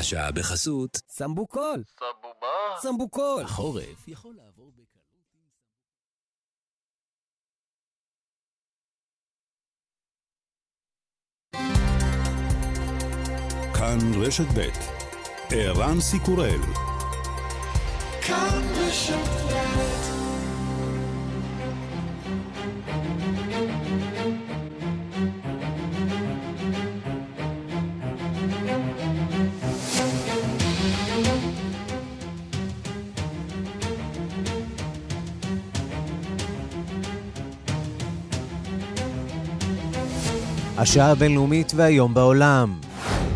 השעה בחסות סמבוקול. סבובה. סמבוקול. החורף יכול לעבור בקלות. כאן רשת ב' ערן סיקורל כאן רשת ב' השעה הבינלאומית והיום בעולם.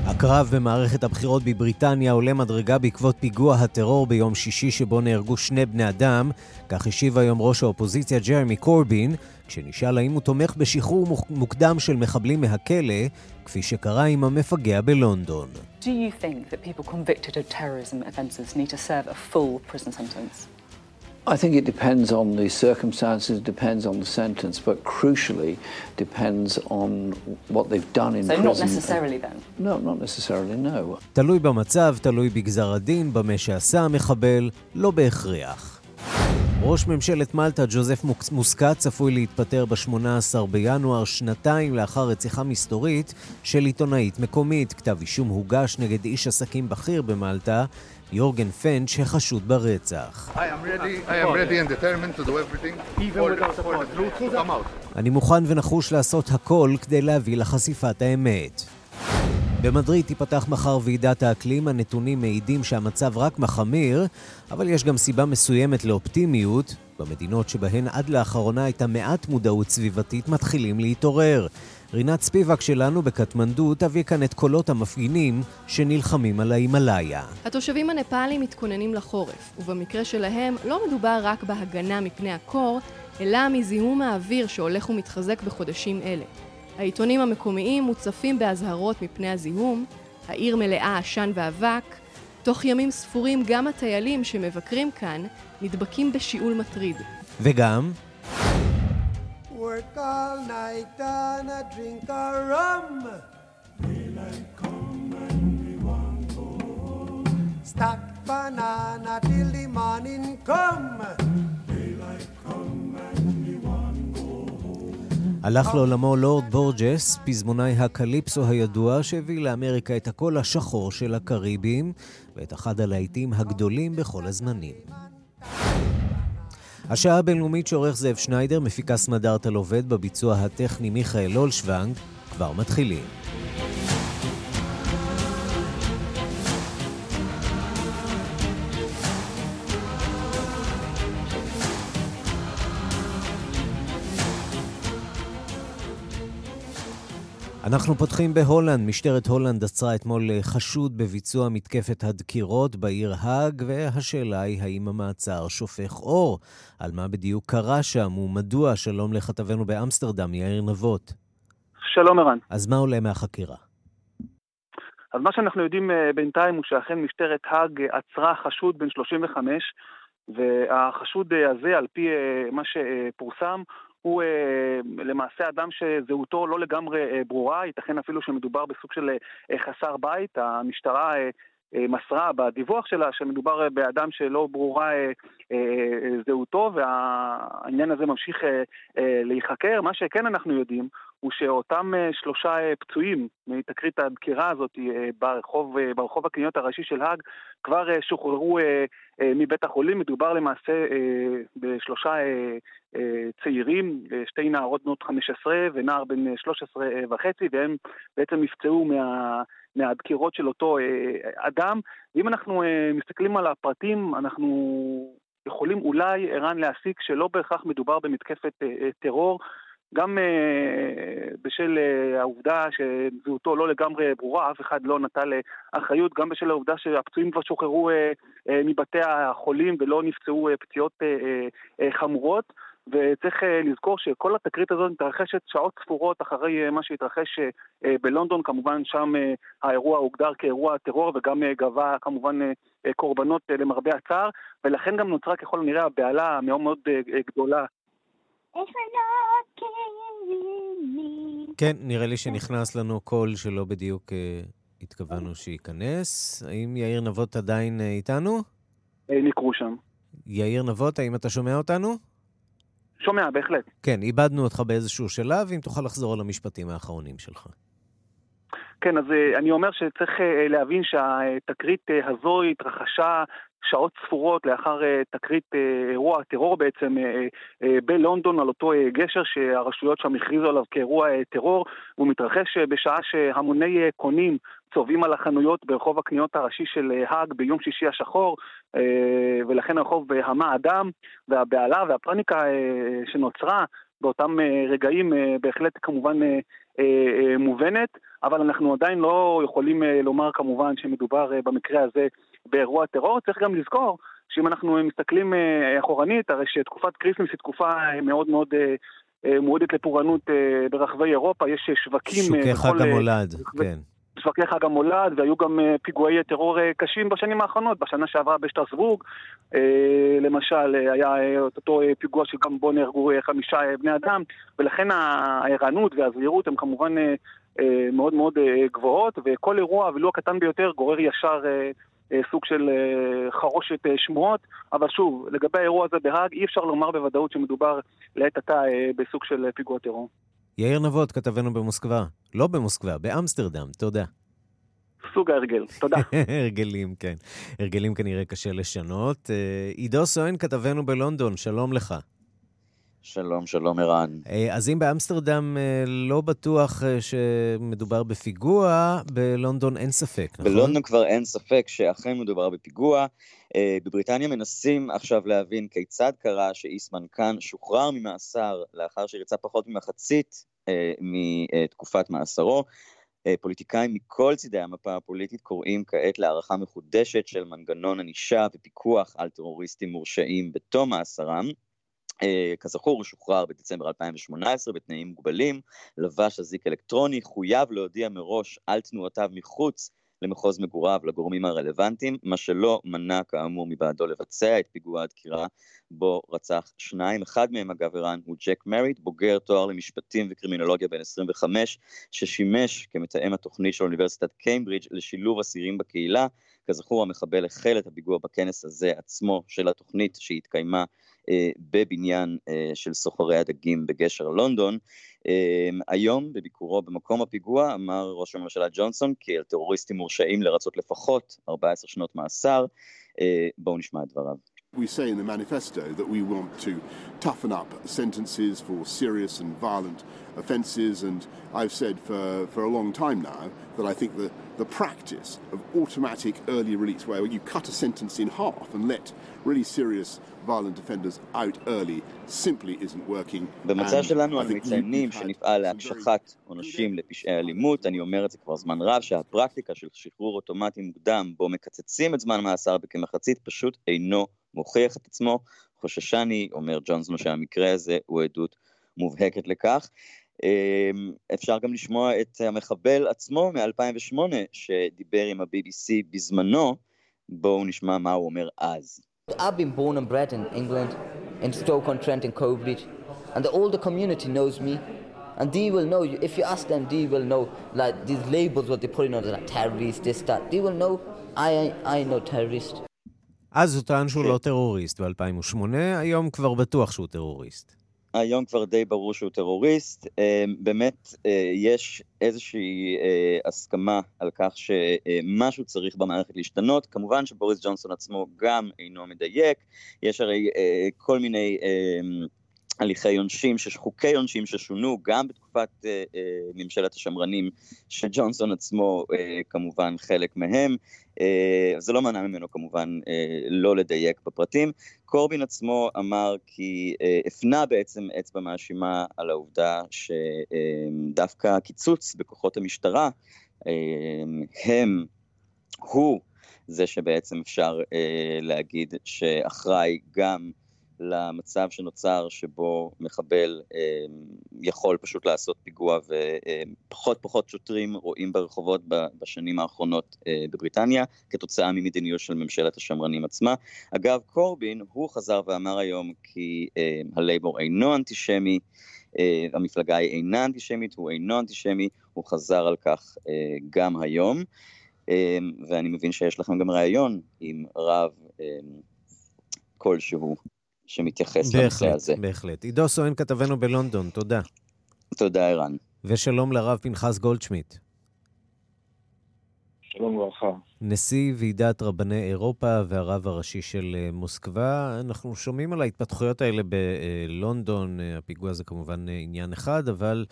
הקרב במערכת הבחירות בבריטניה עולה מדרגה בעקבות פיגוע הטרור ביום שישי שבו נהרגו שני בני אדם, כך השיב היום ראש האופוזיציה ג'רמי קורבין, כשנשאל האם הוא תומך בשחרור מוקדם של מחבלים מהכלא, כפי שקרה עם המפגע בלונדון. Do you think that people convicted of terrorism offences need to serve a full prison sentence? I think it depends on the circumstances, depends on the sentence, but crucially depends on what they've done in So prison. not necessarily then? No, not necessarily, no. תלוי במצב, תלוי בגזר הדין, במה שעשה המחבל, לא בהכרח. ראש ממשלת מלטה, ג'וזף מוסקת, צפוי להתפטר ב-18 בינואר, שנתיים לאחר רציחה מסתורית של עיתונאית מקומית. כתב אישום הוגש נגד איש עסקים בכיר במלטה, יורגן פנץ', החשוד ברצח. I am ready, I am ready and determined to do everything for, for the truth to come out. אני מוכן ונחוש לעשות הכל כדי להביא לחשיפת האמת. במדריד תיפתח מחר ועידת האקלים, הנתונים מעידים שהמצב רק מחמיר, אבל יש גם סיבה מסוימת לאופטימיות. במדינות שבהן עד לאחרונה הייתה מעט מודעות סביבתית מתחילים להתעורר. רינת ספיבק שלנו בקטמנדו תביא כאן את קולות המפגינים שנלחמים על ההימאליה. התושבים הנפאלים מתכוננים לחורף, ובמקרה שלהם לא מדובר רק בהגנה מפני הקור, אלא מזיהום האוויר שהולך ומתחזק בחודשים אלה. העיתונים המקומיים מוצפים באזהרות מפני הזיהום, העיר מלאה עשן ואבק, תוך ימים ספורים גם הטיילים שמבקרים כאן נדבקים בשיעול מטריד. וגם... Work all night and a drink a rum. Stack banana till the morning come. הלך לעולמו לורד בורג'ס, פזמונאי הקליפסו הידוע, שהביא לאמריקה את הקול השחור של הקריבים, ואת אחד הלהיטים הגדולים בכל הזמנים. השעה הבינלאומית שעורך זאב שניידר, מפיקה סמדארטל עובד בביצוע הטכני מיכאל אולשוונג, כבר מתחילים. אנחנו פותחים בהולנד. משטרת הולנד עצרה אתמול חשוד בביצוע מתקפת הדקירות בעיר האג, והשאלה היא האם המעצר שופך אור. על מה בדיוק קרה שם ומדוע. שלום לכתבנו באמסטרדם, יאיר נבות. שלום ערן. אז מה עולה מהחקירה? אז מה שאנחנו יודעים בינתיים הוא שאכן משטרת האג עצרה חשוד בן 35, והחשוד הזה, על פי מה שפורסם, הוא למעשה אדם שזהותו לא לגמרי ברורה, ייתכן אפילו שמדובר בסוג של חסר בית. המשטרה מסרה בדיווח שלה שמדובר באדם שלא ברורה זהותו, והעניין הזה ממשיך להיחקר. מה שכן אנחנו יודעים הוא שאותם שלושה פצועים מתקרית הדקירה הזאת ברחוב, ברחוב הקניות הראשי של האג כבר שוחררו מבית החולים. מדובר למעשה בשלושה צעירים, שתי נערות בנות 15 ונער בן 13 וחצי, והם בעצם נפצעו מה... מהדקירות של אותו אדם. ואם אנחנו מסתכלים על הפרטים, אנחנו יכולים אולי, ערן, להסיק שלא בהכרח מדובר במתקפת טרור, גם בשל העובדה שזהותו לא לגמרי ברורה, אף אחד לא נטל אחריות, גם בשל העובדה שהפצועים כבר שוחררו מבתי החולים ולא נפצעו פציעות חמורות. וצריך לזכור שכל התקרית הזאת מתרחשת שעות ספורות אחרי מה שהתרחש בלונדון, כמובן שם האירוע הוגדר כאירוע טרור וגם גבה כמובן קורבנות למרבה הצער, ולכן גם נוצרה ככל הנראה הבהלה מאוד מאוד גדולה. כן, נראה לי שנכנס לנו קול שלא בדיוק התכוונו שייכנס. האם יאיר נבות עדיין אה, איתנו? נקרו שם. יאיר נבות, האם אתה שומע אותנו? שומע, בהחלט. כן, איבדנו אותך באיזשהו שלב, אם תוכל לחזור על המשפטים האחרונים שלך. כן, אז אני אומר שצריך להבין שהתקרית הזו התרחשה שעות ספורות לאחר תקרית אירוע טרור בעצם בלונדון על אותו גשר שהרשויות שם הכריזו עליו כאירוע טרור והוא מתרחש בשעה שהמוני קונים צובעים על החנויות ברחוב הקניות הראשי של האג ביום שישי השחור ולכן הרחוב המה אדם והבהלה והפרניקה שנוצרה באותם רגעים בהחלט כמובן מובנת, אבל אנחנו עדיין לא יכולים לומר כמובן שמדובר במקרה הזה באירוע טרור. צריך גם לזכור שאם אנחנו מסתכלים אחורנית, הרי שתקופת Christmas היא תקופה מאוד מאוד מועדת לפורענות ברחבי אירופה, יש שווקים... שוקי חג המולד, כן. שווקי חג המולד, והיו גם פיגועי טרור קשים בשנים האחרונות. בשנה שעברה בשטרסבורג, למשל, היה אותו פיגוע שגם בו נהרגו חמישה בני אדם, ולכן הערנות והזהירות הן כמובן מאוד מאוד גבוהות, וכל אירוע, ולו הקטן ביותר, גורר ישר סוג של חרושת שמועות, אבל שוב, לגבי האירוע הזה בהאג, אי אפשר לומר בוודאות שמדובר לעת עתה בסוג של פיגוע טרור. יאיר נבות, כתבנו במוסקבה. לא במוסקבה, באמסטרדם, תודה. סוג ההרגל, תודה. הרגלים, כן. הרגלים כנראה קשה לשנות. עידו סואן, כתבנו בלונדון, שלום לך. שלום, שלום ערן. אז אם באמסטרדם לא בטוח שמדובר בפיגוע, בלונדון אין ספק, נכון? בלונדון כבר אין ספק שאכן מדובר בפיגוע. בבריטניה מנסים עכשיו להבין כיצד קרה שאיסמן כאן שוחרר ממאסר לאחר שריצה פחות ממחצית מתקופת מאסרו. פוליטיקאים מכל צידי המפה הפוליטית קוראים כעת להערכה מחודשת של מנגנון ענישה ופיקוח על טרוריסטים מורשעים בתום מאסרם. כזכור, הוא שוחרר בדצמבר 2018 בתנאים מוגבלים, לבש אזיק אלקטרוני, חויב להודיע מראש על תנועותיו מחוץ למחוז מגוריו לגורמים הרלוונטיים, מה שלא מנע כאמור מבעדו לבצע את פיגוע הדקירה בו רצח שניים, אחד מהם אגב ערן הוא ג'ק מריט, בוגר תואר למשפטים וקרימינולוגיה בן 25, ששימש כמתאם התוכנית של אוניברסיטת קיימברידג' לשילוב אסירים בקהילה, כזכור המחבל החל את הפיגוע בכנס הזה עצמו של התוכנית שהתקיימה אה, בבניין אה, של סוחרי הדגים בגשר לונדון. אה, היום בביקורו במקום הפיגוע אמר ראש הממשלה ג'ונסון כי הטרוריסטים מורשעים לרצות לפחות 14 שנות מאסר. אה, בואו נשמע את דבריו. We say in the manifesto that we want to toughen up sentences for serious and violent offences, and I've said for, for a long time now that I think the, the practice of automatic early release, where you cut a sentence in half and let really serious violent offenders out early, simply isn't working. במצע שלנו אנו מציינים שנפעל להקשחת עונשים לפשעי אלימות. אני אומר את זה כבר זמן רב, שהפרקטיקה של שחרור אוטומטי מוקדם, בו מקצצים את זמן המאסר בכמחצית, פשוט אינו מוכיח את עצמו. חוששני, אומר ג'ונסון, שהמקרה הזה הוא עדות מובהקת לכך. אפשר גם לשמוע את המחבל עצמו מ-2008, שדיבר עם ה-BBC בזמנו. בואו נשמע מה הוא אומר אז. I've been born and bred in England, in Stoke-on-Trent and Coatbridge, and the community knows me, and they will know, if you ask them, they will know, like these labels what they're putting on, like terrorist, this, that, they will know, I, I know terrorist. אז הוא טען שהוא לא טרוריסט ב-2008, היום כבר בטוח שהוא טרוריסט. היום כבר די ברור שהוא טרוריסט. באמת יש איזושהי הסכמה על כך שמשהו צריך במערכת להשתנות. כמובן שבוריס ג'ונסון עצמו גם אינו מדייק. יש הרי כל מיני הליכי עונשין, חוקי עונשין ששונו גם בתקופת ממשלת השמרנים, שג'ונסון עצמו כמובן חלק מהם. זה לא מנע ממנו כמובן לא לדייק בפרטים. קורבין עצמו אמר כי הפנה בעצם אצבע מאשימה על העובדה שדווקא הקיצוץ בכוחות המשטרה הם, הוא זה שבעצם אפשר להגיד שאחראי גם למצב שנוצר שבו מחבל אה, יכול פשוט לעשות פיגוע ופחות פחות שוטרים רואים ברחובות בשנים האחרונות אה, בבריטניה כתוצאה ממדיניות של ממשלת השמרנים עצמה. אגב קורבין הוא חזר ואמר היום כי אה, הלייבור אינו אנטישמי אה, המפלגה היא אינה אנטישמית, הוא אינו אנטישמי, הוא חזר על כך אה, גם היום. ואני מבין שיש לכם גם ראיון עם רב כלשהו שמתייחס לנושא הזה. בהחלט, בהחלט. עידו סואן כתבנו בלונדון, תודה. תודה, ערן. ושלום לרב פנחס גולדשמיט. שלום וברכה. נשיא ועידת רבני אירופה והרב הראשי של אה, מוסקבה. אנחנו שומעים על ההתפתחויות האלה בלונדון, אה, הפיגוע זה כמובן אה, עניין אחד, אבל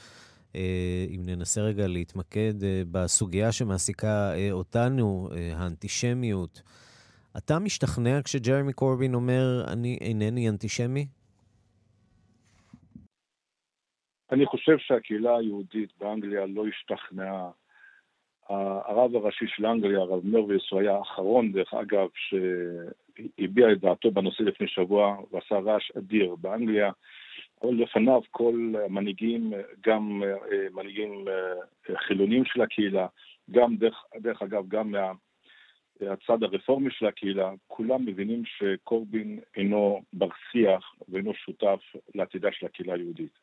אם ננסה רגע להתמקד בסוגיה שמעסיקה אותנו, האנטישמיות, אתה משתכנע כשג'רמי קורבין אומר, אני אינני אנטישמי? אני חושב שהקהילה היהודית באנגליה לא השתכנעה הרב הראשי של אנגליה, הרב מרוויס, הוא היה האחרון, דרך אגב, שהביע את דעתו בנושא לפני שבוע ועשה רעש אדיר באנגליה. אבל לפניו כל המנהיגים, גם אה, מנהיגים אה, חילונים של הקהילה, גם דרך, דרך אגב, גם מהצד הרפורמי של הקהילה, כולם מבינים שקורבין אינו בר שיח ואינו שותף לעתידה של הקהילה היהודית.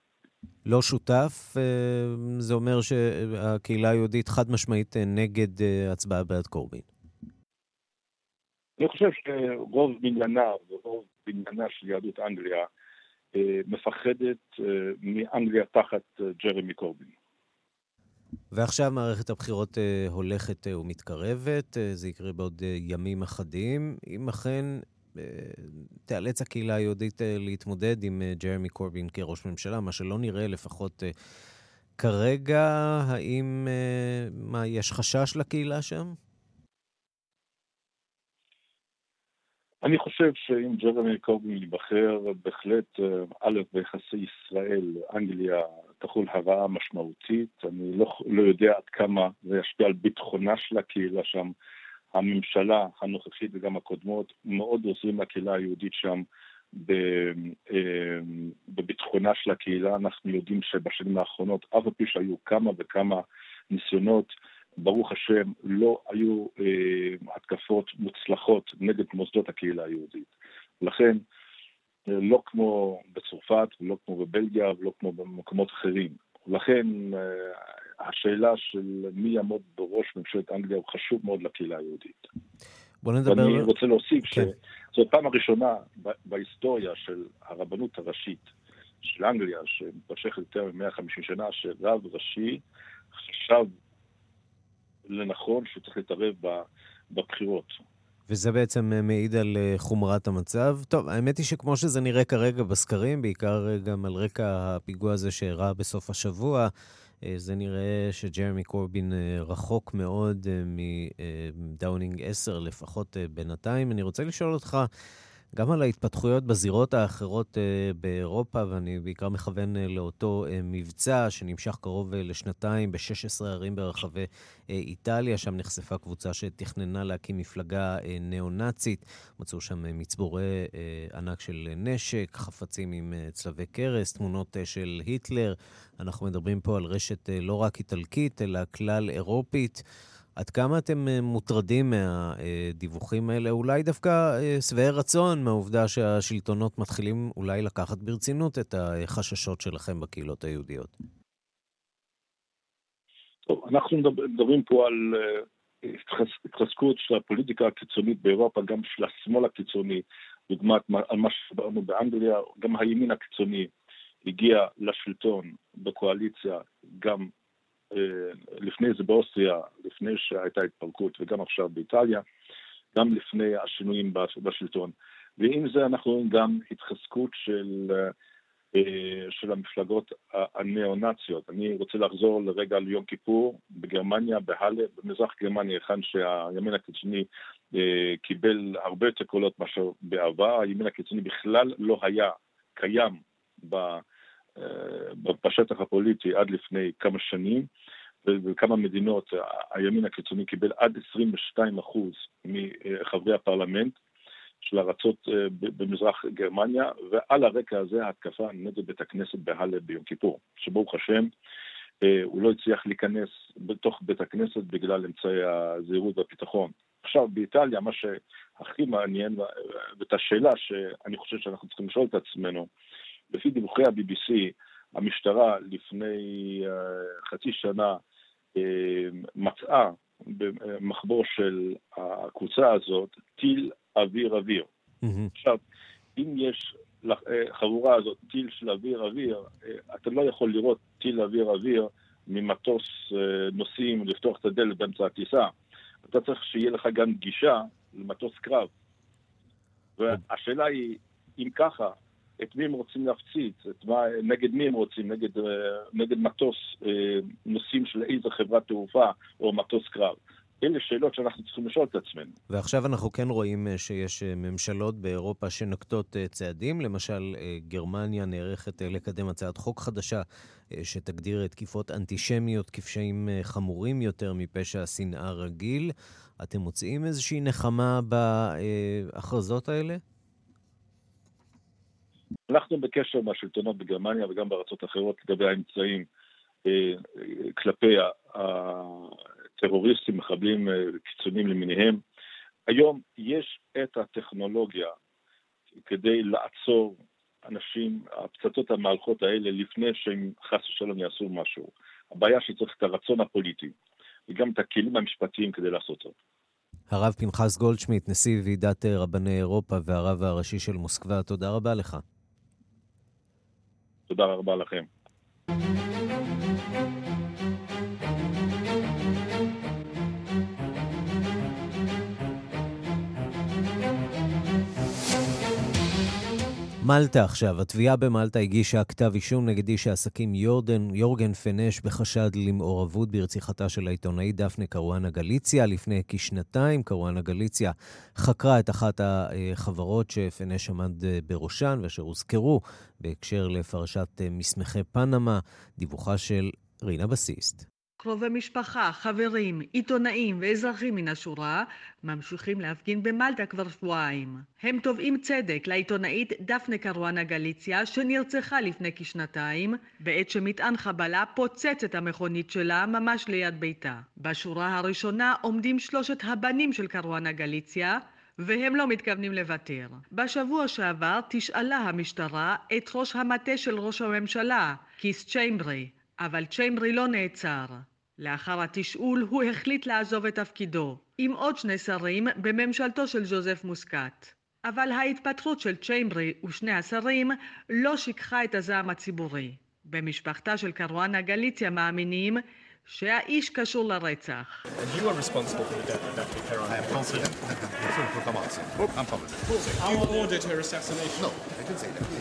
לא שותף, אה, זה אומר שהקהילה היהודית חד משמעית אה, נגד אה, הצבעה בעד קורבין. אני חושב שרוב בניינה ורוב בניינה של יהדות אנגליה מפחדת מאנגליה תחת ג'רמי קורבין. ועכשיו מערכת הבחירות הולכת ומתקרבת, זה יקרה בעוד ימים אחדים. אם אכן תיאלץ הקהילה היהודית אה, להתמודד עם אה, ג'רמי קורבין כראש ממשלה, מה שלא נראה לפחות אה, כרגע. האם, מה, יש חשש לקהילה שם? אני חושב שאם ג'רמי קורבין ייבחר, בהחלט, א', ביחסי ישראל, אנגליה, תחול הבאה משמעותית. אני לא, לא יודע עד כמה זה ישפיע על ביטחונה של הקהילה שם. הממשלה הנוכחית וגם הקודמות מאוד עוזרים לקהילה היהודית שם אה, בביטחונה של הקהילה. אנחנו יודעים שבשנים האחרונות, אף על פי שהיו כמה וכמה ניסיונות, ברוך השם, לא היו אה, התקפות מוצלחות נגד מוסדות הקהילה היהודית. לכן, לא כמו בצרפת, ולא כמו בבלגיה, ולא כמו במקומות אחרים. לכן השאלה של מי יעמוד בראש ממשלת אנגליה הוא חשוב מאוד לקהילה היהודית. בוא נדבר... ואני רוצה להוסיף כן. שזו הפעם הראשונה בהיסטוריה של הרבנות הראשית של אנגליה, שמתמשכת יותר מ-150 שנה, שרב ראשי חשב לנכון שהוא צריך להתערב בבחירות. וזה בעצם מעיד על אה, חומרת המצב. טוב, האמת היא שכמו שזה נראה כרגע בסקרים, בעיקר אה, גם על רקע הפיגוע הזה שאירע בסוף השבוע, אה, זה נראה שג'רמי קורבין אה, רחוק מאוד אה, מדאונינג 10, לפחות בינתיים. אני רוצה לשאול אותך, גם על ההתפתחויות בזירות האחרות באירופה, ואני בעיקר מכוון לאותו מבצע שנמשך קרוב לשנתיים ב-16 ערים ברחבי איטליה, שם נחשפה קבוצה שתכננה להקים מפלגה ניאו-נאצית. מצאו שם מצבורי ענק של נשק, חפצים עם צלבי קרס, תמונות של היטלר. אנחנו מדברים פה על רשת לא רק איטלקית, אלא כלל אירופית. עד כמה אתם אה, מוטרדים מהדיווחים האלה? אולי דווקא אה, שבעי רצון מהעובדה שהשלטונות מתחילים אולי לקחת ברצינות את החששות שלכם בקהילות היהודיות. טוב, אנחנו מדברים פה על אה, התחזקות של הפוליטיקה הקיצונית באירופה, גם של השמאל הקיצוני, דוגמת על מה שדיברנו באנגליה, גם הימין הקיצוני הגיע לשלטון בקואליציה גם לפני זה באוסטריה, לפני שהייתה התפרקות, וגם עכשיו באיטליה, גם לפני השינויים בשלטון. ועם זה אנחנו רואים גם התחזקות של, אה, של המפלגות הניאו-נאציות. אני רוצה לחזור לרגע ליום כיפור בגרמניה, בהאלה, במזרח גרמניה, היכן שהימין הקיצוני אה, קיבל הרבה יותר קולות מאשר בעבר. הימין הקיצוני בכלל לא היה קיים ב... בשטח הפוליטי עד לפני כמה שנים, ובכמה מדינות הימין הקיצוני קיבל עד 22 אחוז מחברי הפרלמנט של ארצות אה, במזרח גרמניה, ועל הרקע הזה ההתקפה נגד בית הכנסת בהאלה ביום כיפור, שברוך השם אה, הוא לא הצליח להיכנס בתוך בית הכנסת בגלל אמצעי הזהירות והביטחון. עכשיו, באיטליה, מה שהכי מעניין, ואת השאלה שאני חושב שאנחנו צריכים לשאול את עצמנו, לפי דיווחי ה-BBC, המשטרה לפני uh, חצי שנה uh, מצאה במחבור של הקבוצה הזאת טיל אוויר-אוויר. עכשיו, אם יש לחבורה הזאת טיל של אוויר-אוויר, אתה לא יכול לראות טיל אוויר-אוויר ממטוס נוסעים, לפתוח את הדלת באמצע הטיסה. אתה צריך שיהיה לך גם גישה למטוס קרב. והשאלה היא, אם ככה, את מי הם רוצים להפציץ, מה, נגד מי הם רוצים, נגד, נגד מטוס נוסעים של איזו חברת תעופה או מטוס קרב. אלה שאלות שאנחנו צריכים לשאול את עצמנו. ועכשיו אנחנו כן רואים שיש ממשלות באירופה שנוקטות צעדים. למשל, גרמניה נערכת לקדם הצעת חוק חדשה שתגדיר תקיפות אנטישמיות כפשעים חמורים יותר מפשע השנאה רגיל. אתם מוצאים איזושהי נחמה בהכרזות האלה? אנחנו בקשר עם השלטונות בגרמניה וגם בארצות אחרות לגבי האמצעים כלפי טרוריסטים, מחבלים אה, קיצוניים למיניהם. היום יש את הטכנולוגיה כדי לעצור אנשים, הפצצות המהלכות האלה, לפני שהם חס ושלום יעשו משהו. הבעיה שצריך את הרצון הפוליטי וגם את הכלים המשפטיים כדי לעשות זאת. הרב פנחס גולדשמיט, נשיא ועידת רבני אירופה והרב הראשי של מוסקבה, תודה רבה לך. תודה רבה לכם. מלטה עכשיו. התביעה במלטה הגישה כתב אישום נגד איש העסקים יורדן, יורגן פנש בחשד למעורבות ברציחתה של העיתונאית דפנה קרואנה גליציה. לפני כשנתיים קרואנה גליציה חקרה את אחת החברות שפנש עמד בראשן ואשר הוזכרו בהקשר לפרשת מסמכי פנמה. דיווחה של רינה בסיסט. קרובי משפחה, חברים, עיתונאים ואזרחים מן השורה ממשיכים להפגין במלטה כבר שבועיים. הם תובעים צדק לעיתונאית דפנה קרואנה גליציה שנרצחה לפני כשנתיים בעת שמטען חבלה פוצץ את המכונית שלה ממש ליד ביתה. בשורה הראשונה עומדים שלושת הבנים של קרואנה גליציה והם לא מתכוונים לוותר. בשבוע שעבר תשאלה המשטרה את ראש המטה של ראש הממשלה, כיס צ'יימברי, אבל צ'יימברי לא נעצר. לאחר התשאול הוא החליט לעזוב את תפקידו, עם עוד שני שרים בממשלתו של ז'וזף מוסקת. אבל ההתפטרות של צ'יימברי ושני השרים לא שיקחה את הזעם הציבורי. במשפחתה של קרואנה גליציה מאמינים שהאיש קשור לרצח.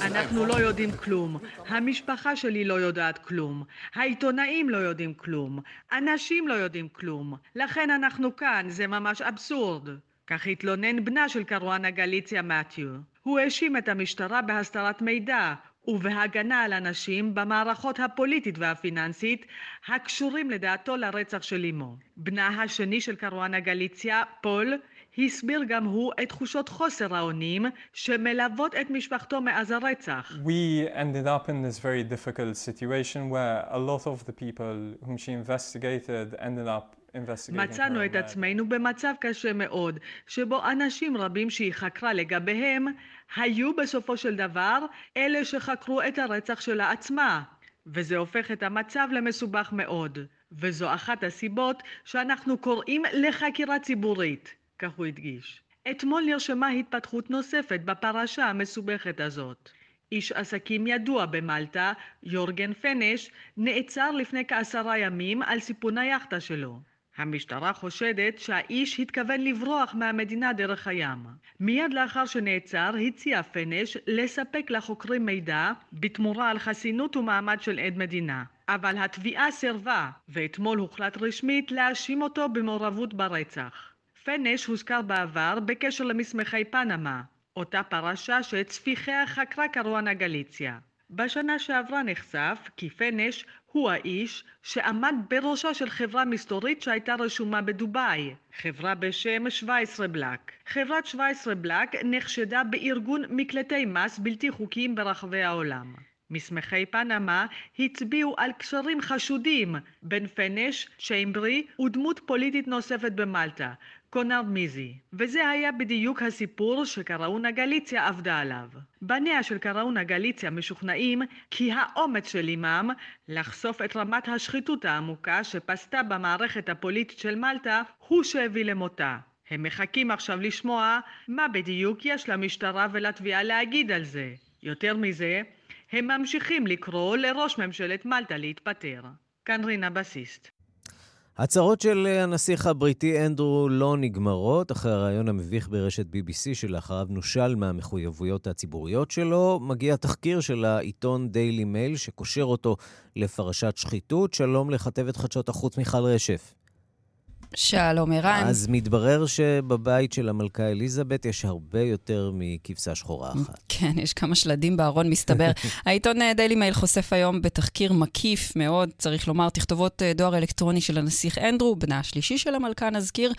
אנחנו לא יודעים כלום. המשפחה שלי לא יודעת כלום. העיתונאים לא יודעים כלום. אנשים לא יודעים כלום. לכן אנחנו כאן, זה ממש אבסורד. כך התלונן בנה של קרואנה גליציה מתיו. הוא האשים את המשטרה בהסתרת מידע, ובהגנה על אנשים במערכות הפוליטית והפיננסית הקשורים לדעתו לרצח של אמו. בנה השני של קרואנה גליציה, פול, הסביר גם הוא את תחושות חוסר האונים שמלוות את משפחתו מאז הרצח. We ended up in this very difficult situation where a lot of the people whom she investigated ended up מצאנו את עצמנו במצב קשה מאוד, שבו אנשים רבים שהיא חקרה לגביהם, היו בסופו של דבר אלה שחקרו את הרצח שלה עצמה, וזה הופך את המצב למסובך מאוד, וזו אחת הסיבות שאנחנו קוראים לחקירה ציבורית, כך הוא הדגיש. אתמול נרשמה התפתחות נוספת בפרשה המסובכת הזאת. איש עסקים ידוע במלטה, יורגן פנש, נעצר לפני כעשרה ימים על סיפון היאכטה שלו. המשטרה חושדת שהאיש התכוון לברוח מהמדינה דרך הים. מיד לאחר שנעצר הציע פנש לספק לחוקרים מידע בתמורה על חסינות ומעמד של עד מדינה. אבל התביעה סירבה, ואתמול הוחלט רשמית להאשים אותו במעורבות ברצח. פנש הוזכר בעבר בקשר למסמכי פנמה, אותה פרשה שצפיחיה חקרה קרואנה גליציה. בשנה שעברה נחשף כי פנש הוא האיש שעמד בראשה של חברה מסתורית שהייתה רשומה בדובאי, חברה בשם 17 בלק. חברת 17 בלק נחשדה בארגון מקלטי מס בלתי חוקיים ברחבי העולם. מסמכי פנמה הצביעו על קשרים חשודים בין פנש, צ'יימברי ודמות פוליטית נוספת במלטה, קונרד מיזי, וזה היה בדיוק הסיפור שקראונה גליציה עבדה עליו. בניה של קראונה גליציה משוכנעים כי האומץ של אימם לחשוף את רמת השחיתות העמוקה שפסתה במערכת הפוליטית של מלטה הוא שהביא למותה. הם מחכים עכשיו לשמוע מה בדיוק יש למשטרה ולתביעה להגיד על זה. יותר מזה, הם ממשיכים לקרוא לראש ממשלת מלטה להתפטר. כאן רינה בסיסט. הצהרות של הנסיך הבריטי אנדרו לא נגמרות, אחרי הרעיון המביך ברשת BBC שלאחריו נושל מהמחויבויות הציבוריות שלו, מגיע תחקיר של העיתון דיילי מייל שקושר אותו לפרשת שחיתות. שלום לכתבת חדשות החוץ מיכל רשף. שלום, ערן. אז מתברר שבבית של המלכה אליזבת יש הרבה יותר מכבשה שחורה אחת. כן, יש כמה שלדים בארון, מסתבר. העיתון דיילי מייל חושף היום בתחקיר מקיף מאוד, צריך לומר, תכתובות אה, דואר אלקטרוני של הנסיך אנדרו, בנה השלישי של המלכה, נזכיר,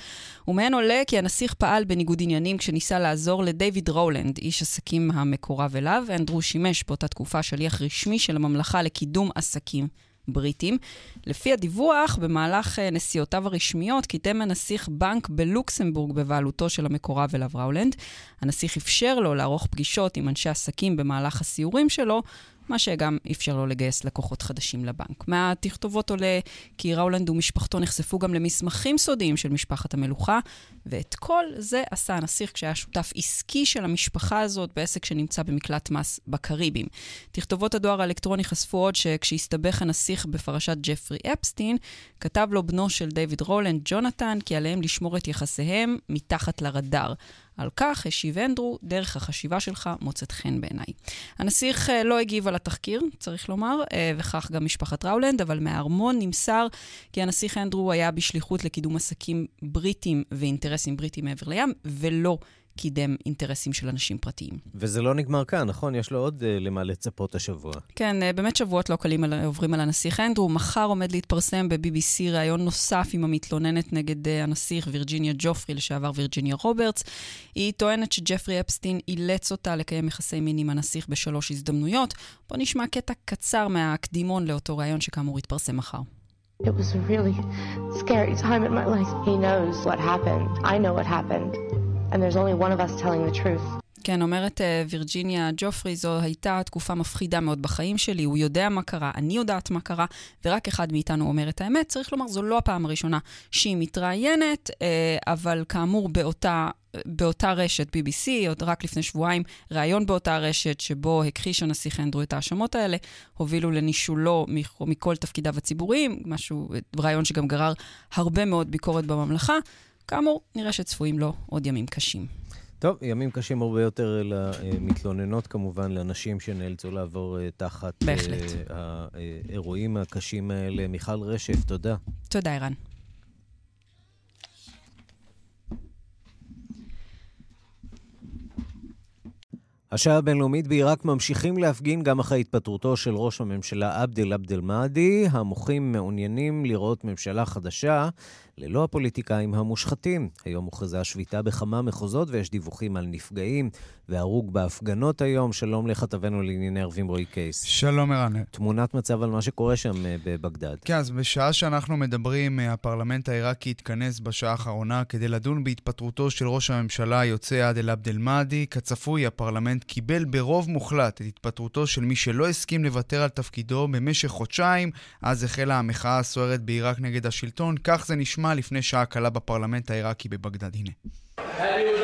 ומהן עולה כי הנסיך פעל בניגוד עניינים כשניסה לעזור לדייוויד רולנד, איש עסקים המקורב אליו. אנדרו שימש באותה תקופה שליח רשמי של הממלכה לקידום עסקים. בריטים. לפי הדיווח, במהלך אה, נסיעותיו הרשמיות קידם הנסיך בנק בלוקסמבורג בבעלותו של המקורב אליו ראולנד. הנסיך אפשר לו לערוך פגישות עם אנשי עסקים במהלך הסיורים שלו, מה שגם אפשר לו לגייס לקוחות חדשים לבנק. מהתכתובות עולה כי ראולנד ומשפחתו נחשפו גם למסמכים סודיים של משפחת המלוכה, ואת כל זה עשה הנסיך כשהיה שותף עסקי של המשפחה הזאת בעסק שנמצא במקלט מס בקריבים. תכתובות הדואר האלקטרוני חשפו עוד שכשהסתבך הנסיך בפרשת ג'פרי אפסטין, כתב לו בנו של דיוויד רולנד, ג'ונתן, כי עליהם לשמור את יחסיהם מתחת לרדאר. על כך השיב אנדרו, דרך החשיבה שלך מוצאת חן בעיניי. הנסיך אה, לא הגיב על התחקיר, צריך לומר, אה, וכך גם משפחת ראולנד, אבל מהארמון נמסר כי הנסיך אנדרו היה בשליחות לקידום עסקים בריטים ואינטרסים בריטים מעבר לים, ולא קידם אינטרסים של אנשים פרטיים. וזה לא נגמר כאן, נכון? יש לו עוד uh, למה לצפות השבוע. כן, uh, באמת שבועות לא קלים על, עוברים על הנסיך אנדרו. מחר עומד להתפרסם ב-BBC ראיון נוסף עם המתלוננת נגד uh, הנסיך וירג'יניה ג'ופרי, לשעבר וירג'יניה רוברטס. היא טוענת שג'פרי אפסטין אילץ אותה לקיים יחסי מין עם הנסיך בשלוש הזדמנויות. בואו נשמע קטע קצר מהקדימון לאותו ראיון שכאמור יתפרסם מחר. It was a really scary time in my life. He knows what happened. I know what happened. And there's only one of us telling the truth. כן, אומרת uh, וירג'יניה ג'ופרי, זו הייתה תקופה מפחידה מאוד בחיים שלי, הוא יודע מה קרה, אני יודעת מה קרה, ורק אחד מאיתנו אומר את האמת. צריך לומר, זו לא הפעם הראשונה שהיא מתראיינת, uh, אבל כאמור, באותה, באותה רשת BBC, עוד רק לפני שבועיים, ראיון באותה רשת, שבו הכחיש הנסיך אנדרו את ההאשמות האלה, הובילו לנישולו מכל תפקידיו הציבוריים, משהו, ראיון שגם גרר הרבה מאוד ביקורת בממלכה. כאמור, נראה שצפויים לו עוד ימים קשים. טוב, ימים קשים הרבה יותר למתלוננות כמובן, לנשים שנאלצו לעבור אה, תחת בהחלט. אה, האירועים הקשים האלה. מיכל רשף, תודה. תודה, ערן. השעה הבינלאומית בעיראק ממשיכים להפגין גם אחרי התפטרותו של ראש הממשלה עבדל עבדל מהדי. המוחים מעוניינים לראות ממשלה חדשה ללא הפוליטיקאים המושחתים. היום הוכרזה השביתה בכמה מחוזות ויש דיווחים על נפגעים והרוג בהפגנות היום. שלום לכתבנו לענייני ערבים רועי קייס. שלום ערן. תמונת מצב על מה שקורה שם אה, בבגדד. כן, אז בשעה שאנחנו מדברים, אה, הפרלמנט העיראקי התכנס בשעה האחרונה כדי לדון בהתפטרותו של ראש הממשלה היוצא עדל עבד אל-מהדי. כצפוי, הפרלמנט קיבל ברוב מוחלט את התפטרותו של מי שלא הסכים לוותר על תפקידו במשך חודשיים. אז החלה המחאה הסוערת בעיראק נגד השלטון. כך זה נשמע לפני שעה קלה בפרלמנט העיראקי בבגדד. הנה.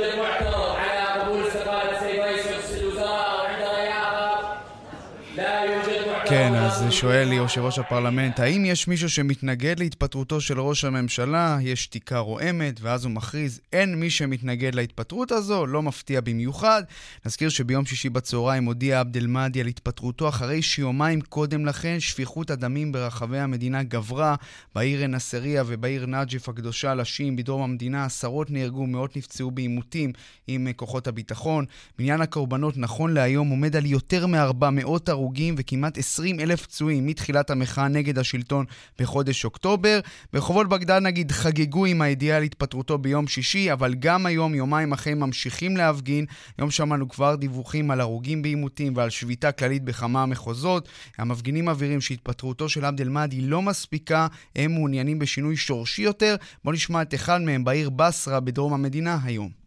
כן, אז שואל לי יושב ראש הפרלמנט, האם יש מישהו שמתנגד להתפטרותו של ראש הממשלה? יש שתיקה רועמת, ואז הוא מכריז, אין מי שמתנגד להתפטרות הזו, לא מפתיע במיוחד. נזכיר שביום שישי בצהריים הודיע עבד אל-מהדי על התפטרותו אחרי שיומיים קודם לכן שפיכות הדמים ברחבי המדינה גברה. בעיר א-נסריה ובעיר נג'ף הקדושה לשים בדרום המדינה עשרות נהרגו, מאות נפצעו בעימותים עם כוחות הביטחון. מניין הקורבנות נכון להיום עומד על יותר מ-400 הרוגים וכמעט 20 אלף פצועים מתחילת המחאה נגד השלטון בחודש אוקטובר. ברחובות בגדד נגיד חגגו עם הידיעה על התפטרותו ביום שישי, אבל גם היום, יומיים אחרי, ממשיכים להפגין. היום שמענו כבר דיווחים על הרוגים בעימותים ועל שביתה כללית בכמה מחוזות. המפגינים מבהירים שהתפטרותו של עבד אל-מאדי לא מספיקה, הם מעוניינים בשינוי שורשי יותר. בואו נשמע את אחד מהם בעיר בסרה בדרום המדינה היום.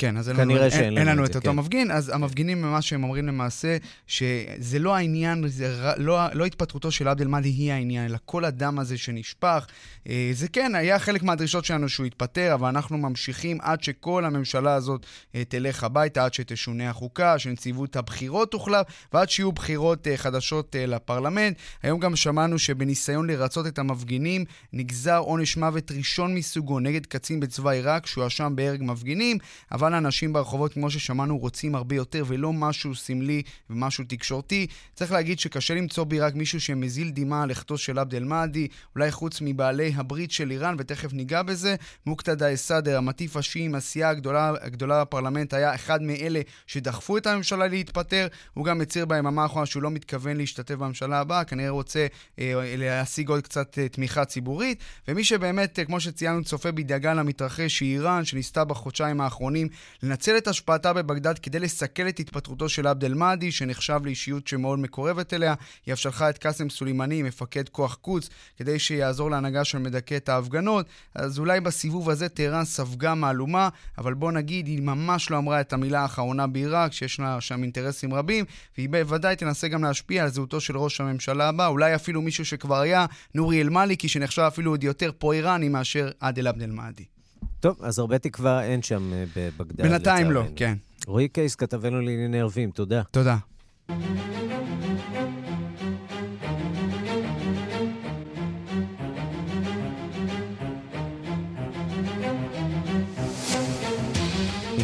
כן, אז אין לנו, אין, אין לנו את אותו כן. מפגין, אז המפגינים, מה שהם אומרים למעשה, שזה לא העניין, זה לא, לא התפטרותו של עבד אל-מאדי היא העניין, אלא כל הדם הזה שנשפך. אה, זה כן, היה חלק מהדרישות שלנו שהוא יתפטר, אבל אנחנו ממשיכים עד שכל הממשלה הזאת אה, תלך הביתה, עד שתשונה החוקה, שנציבות הבחירות תוחלף, ועד שיהיו בחירות אה, חדשות לפרלמנט. היום גם שמענו שבניסיון לרצות את המפגינים, נגזר עונש מוות ראשון מסוגו נגד קצין בצבא עיראק, שהואשם בהרג מפגינים, אבל כמובן האנשים ברחובות, כמו ששמענו, רוצים הרבה יותר, ולא משהו סמלי ומשהו תקשורתי. צריך להגיד שקשה למצוא בעיראק מישהו שמזיל דמעה על לכתו של עבד אל-מאדי, אולי חוץ מבעלי הברית של איראן, ותכף ניגע בזה. מוקתדה א-סאדר, המטיף השיעי עם הסיעה הגדולה, הגדולה בפרלמנט, היה אחד מאלה שדחפו את הממשלה להתפטר. הוא גם הצהיר ביממה האחרונה שהוא לא מתכוון להשתתף בממשלה הבאה, כנראה רוצה אה, להשיג עוד קצת אה, תמיכה ציבורית. ומי שבאמת, אה, כמו שציינו, צופה בדאגה למתרחש, היא איראן, שניסתה בחודשיים האחרונים לנצל את השפעתה בבגדד כדי לסכל את התפטרותו של עבד אל-מאדי, שנחשב לאישיות שמאוד מקורבת אליה. היא אף שלחה את קאסם סולימני, מפקד כוח קוץ, כדי שיעזור להנהגה של מדכא את ההפגנות. אז אולי בסיבוב הזה טהרן ספגה מהלומה, אבל בוא נגיד, היא ממש לא אמרה את המילה האחרונה בעיראק, שיש לה שם אינטרסים רבים, והיא בוודאי תנסה גם להשפיע על זהותו של ראש הממשלה הבא, אולי אפילו מישהו שכבר היה, נורי אל-מאליקי, שנחשב אפילו עוד יותר פרו-איראני מאשר עדל עבד אל-מאדי. טוב, אז הרבה תקווה אין שם אה, בבגדד. בינתיים לא, כן. רועי קייס, כתבנו לענייני ערבים, תודה. תודה.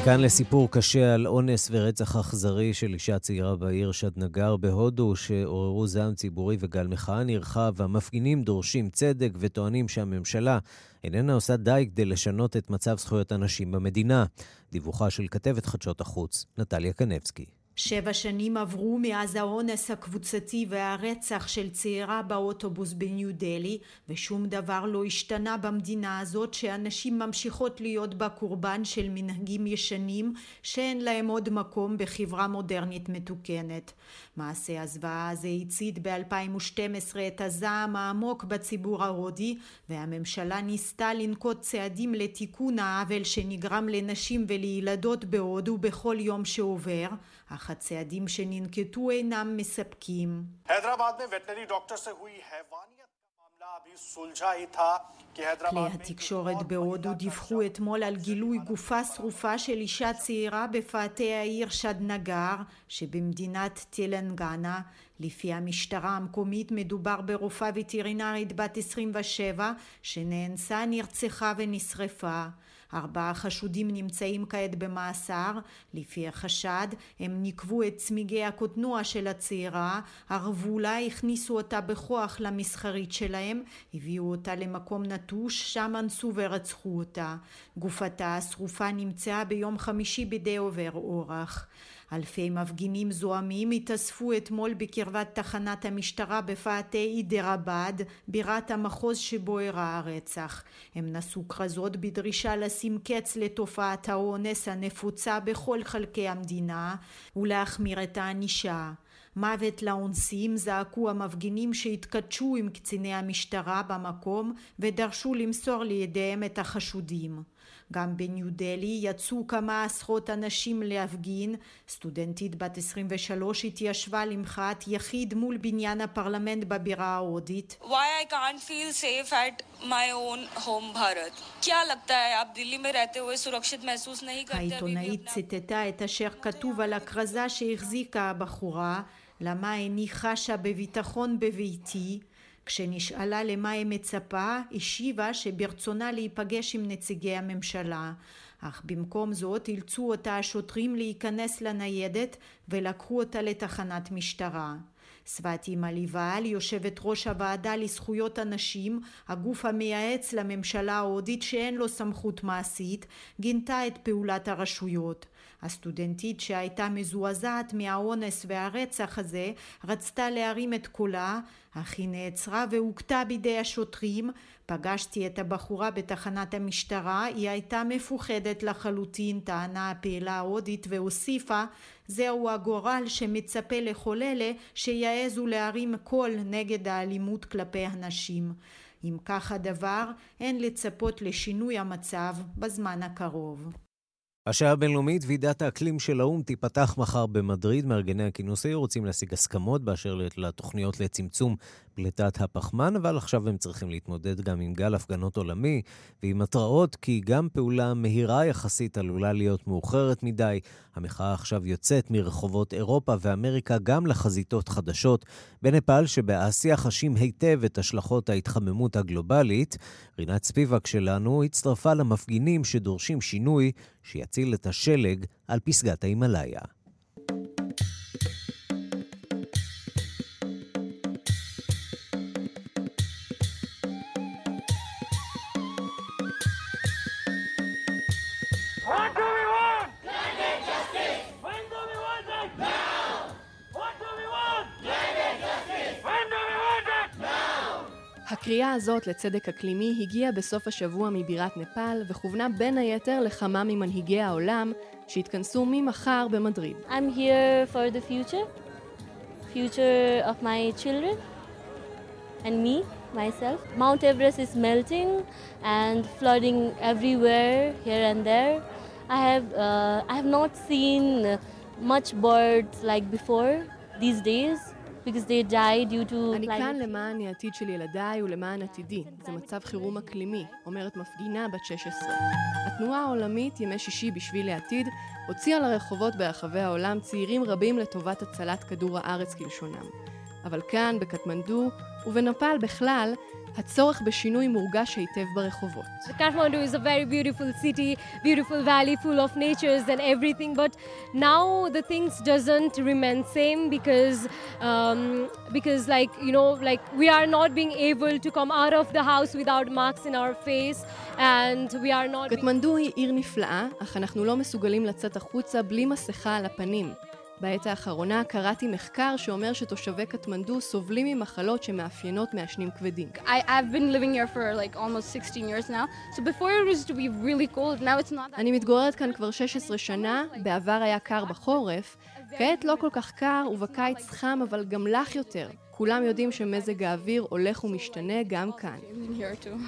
מכאן לסיפור קשה על אונס ורצח אכזרי של אישה צעירה בעיר שדנגר בהודו, שעוררו זעם ציבורי וגל מחאה נרחב, והמפגינים דורשים צדק וטוענים שהממשלה איננה עושה די כדי לשנות את מצב זכויות הנשים במדינה. דיווחה של כתבת חדשות החוץ, נטליה קנבסקי. שבע שנים עברו מאז האונס הקבוצתי והרצח של צעירה באוטובוס בניו דלי ושום דבר לא השתנה במדינה הזאת שאנשים ממשיכות להיות בה קורבן של מנהגים ישנים שאין להם עוד מקום בחברה מודרנית מתוקנת. מעשה הזוועה הזה הצית ב-2012 את הזעם העמוק בציבור ההודי והממשלה ניסתה לנקוט צעדים לתיקון העוול שנגרם לנשים ולילדות בהודו בכל יום שעובר אך הצעדים שננקטו אינם מספקים. כלי התקשורת בהודו דיווחו אתמול על גילוי גופה שרופה של אישה צעירה בפאתי העיר שדנגר שבמדינת טלנגנה. לפי המשטרה המקומית מדובר ברופאה וטרינרית בת 27 שנאנסה, נרצחה ונשרפה. ארבעה חשודים נמצאים כעת במאסר. לפי החשד, הם ניקבו את צמיגי הקוטנוע של הצעירה, ערבו לה, הכניסו אותה בכוח למסחרית שלהם, הביאו אותה למקום נטוש, שם אנסו ורצחו אותה. גופתה השרופה נמצאה ביום חמישי בידי עובר אורח. אלפי מפגינים זועמים התאספו אתמול בקרבת תחנת המשטרה בפאתי אידרבד, בירת המחוז שבו אירע הרצח. הם נשאו כרזות בדרישה לשים קץ לתופעת האונס הנפוצה בכל חלקי המדינה ולהחמיר את הענישה. מוות לאונסים זעקו המפגינים שהתכתשו עם קציני המשטרה במקום ודרשו למסור לידיהם את החשודים. גם בניו דלהי יצאו כמה עשרות אנשים להפגין, סטודנטית בת 23 התיישבה למחאת יחיד מול בניין הפרלמנט בבירה ההודית. העיתונאית ציטטה את אשר כתוב על הכרזה שהחזיקה הבחורה, למה איני חשה בביטחון בביתי? כשנשאלה למה היא מצפה, השיבה שברצונה להיפגש עם נציגי הממשלה. אך במקום זאת אילצו אותה השוטרים להיכנס לניידת ולקחו אותה לתחנת משטרה. סבתי מליבל, יושבת ראש הוועדה לזכויות הנשים, הגוף המייעץ לממשלה ההודית שאין לו סמכות מעשית, גינתה את פעולת הרשויות. הסטודנטית שהייתה מזועזעת מהאונס והרצח הזה רצתה להרים את קולה, אך היא נעצרה והוכתה בידי השוטרים. פגשתי את הבחורה בתחנת המשטרה, היא הייתה מפוחדת לחלוטין, טענה הפעילה ההודית והוסיפה זהו הגורל שמצפה לכל אלה שיעזו להרים קול נגד האלימות כלפי הנשים. אם כך הדבר, אין לצפות לשינוי המצב בזמן הקרוב. השעה הבינלאומית, ועידת האקלים של האו"ם תיפתח מחר במדריד. מארגני הכינוס היו רוצים להשיג הסכמות באשר לתוכניות לצמצום פליטת הפחמן, אבל עכשיו הם צריכים להתמודד גם עם גל הפגנות עולמי ועם התראות כי גם פעולה מהירה יחסית עלולה להיות מאוחרת מדי. המחאה עכשיו יוצאת מרחובות אירופה ואמריקה גם לחזיתות חדשות. בנפאל שבאסיה חשים היטב את השלכות ההתחממות הגלובלית. רינת ספיבק שלנו הצטרפה למפגינים שדורשים שינוי שיציל את השלג על פסגת ההימאליה. הקריאה הזאת לצדק אקלימי הגיעה בסוף השבוע מבירת נפאל וכוונה בין היתר לכמה ממנהיגי העולם שהתכנסו ממחר במדריד. I'm here for the future, future of my children and me, myself. Mount Everest is melting and flooding everywhere here and there. I have, uh, I have not seen much birds like before these days. אני כאן למען העתיד של ילדיי ולמען עתידי. זה מצב חירום אקלימי, אומרת מפגינה בת 16. התנועה העולמית ימי שישי בשביל העתיד הוציאה לרחובות ברחבי העולם צעירים רבים לטובת הצלת כדור הארץ כלשונם. אבל כאן, בקטמנדו ובנפאל בכלל, הצורך בשינוי מורגש היטב ברחובות. Kathmandu is a very beautiful city, beautiful valley full of natures and everything, but now the things doesn't remain same because um, because like you know like we are not being able to come out of the house without marks in our face and we are not... קטמנדו היא עיר נפלאה, אך אנחנו לא מסוגלים לצאת החוצה בלי מסכה על הפנים. בעת האחרונה קראתי מחקר שאומר שתושבי קטמנדו סובלים ממחלות שמאפיינות מעשנים כבדים. I, I've been living here for like almost 16 years now, so before it was to be really cold, now it's not אני מתגוררת כאן כבר 16 שנה, בעבר היה קר בחורף, כעת לא כל כך קר ובקיץ חם אבל גם לח יותר. כולם יודעים שמזג האוויר הולך ומשתנה גם כאן.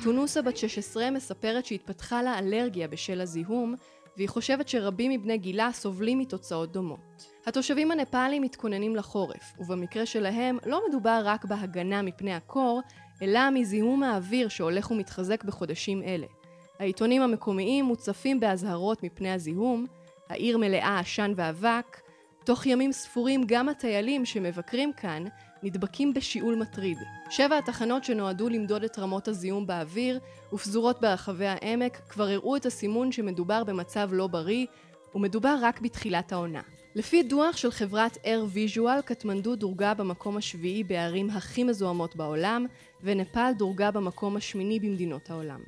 טונוסה בת 16 מספרת שהתפתחה לה אלרגיה בשל הזיהום, והיא חושבת שרבים מבני גילה סובלים מתוצאות דומות. התושבים הנפאלים מתכוננים לחורף, ובמקרה שלהם לא מדובר רק בהגנה מפני הקור, אלא מזיהום האוויר שהולך ומתחזק בחודשים אלה. העיתונים המקומיים מוצפים באזהרות מפני הזיהום, העיר מלאה עשן ואבק, תוך ימים ספורים גם הטיילים שמבקרים כאן נדבקים בשיעול מטריד. שבע התחנות שנועדו למדוד את רמות הזיהום באוויר ופזורות ברחבי העמק כבר הראו את הסימון שמדובר במצב לא בריא ומדובר רק בתחילת העונה. לפי דוח של חברת Air Visual, קטמנדו דורגה במקום השביעי בערים הכי מזוהמות בעולם, ונפאל דורגה במקום השמיני במדינות העולם.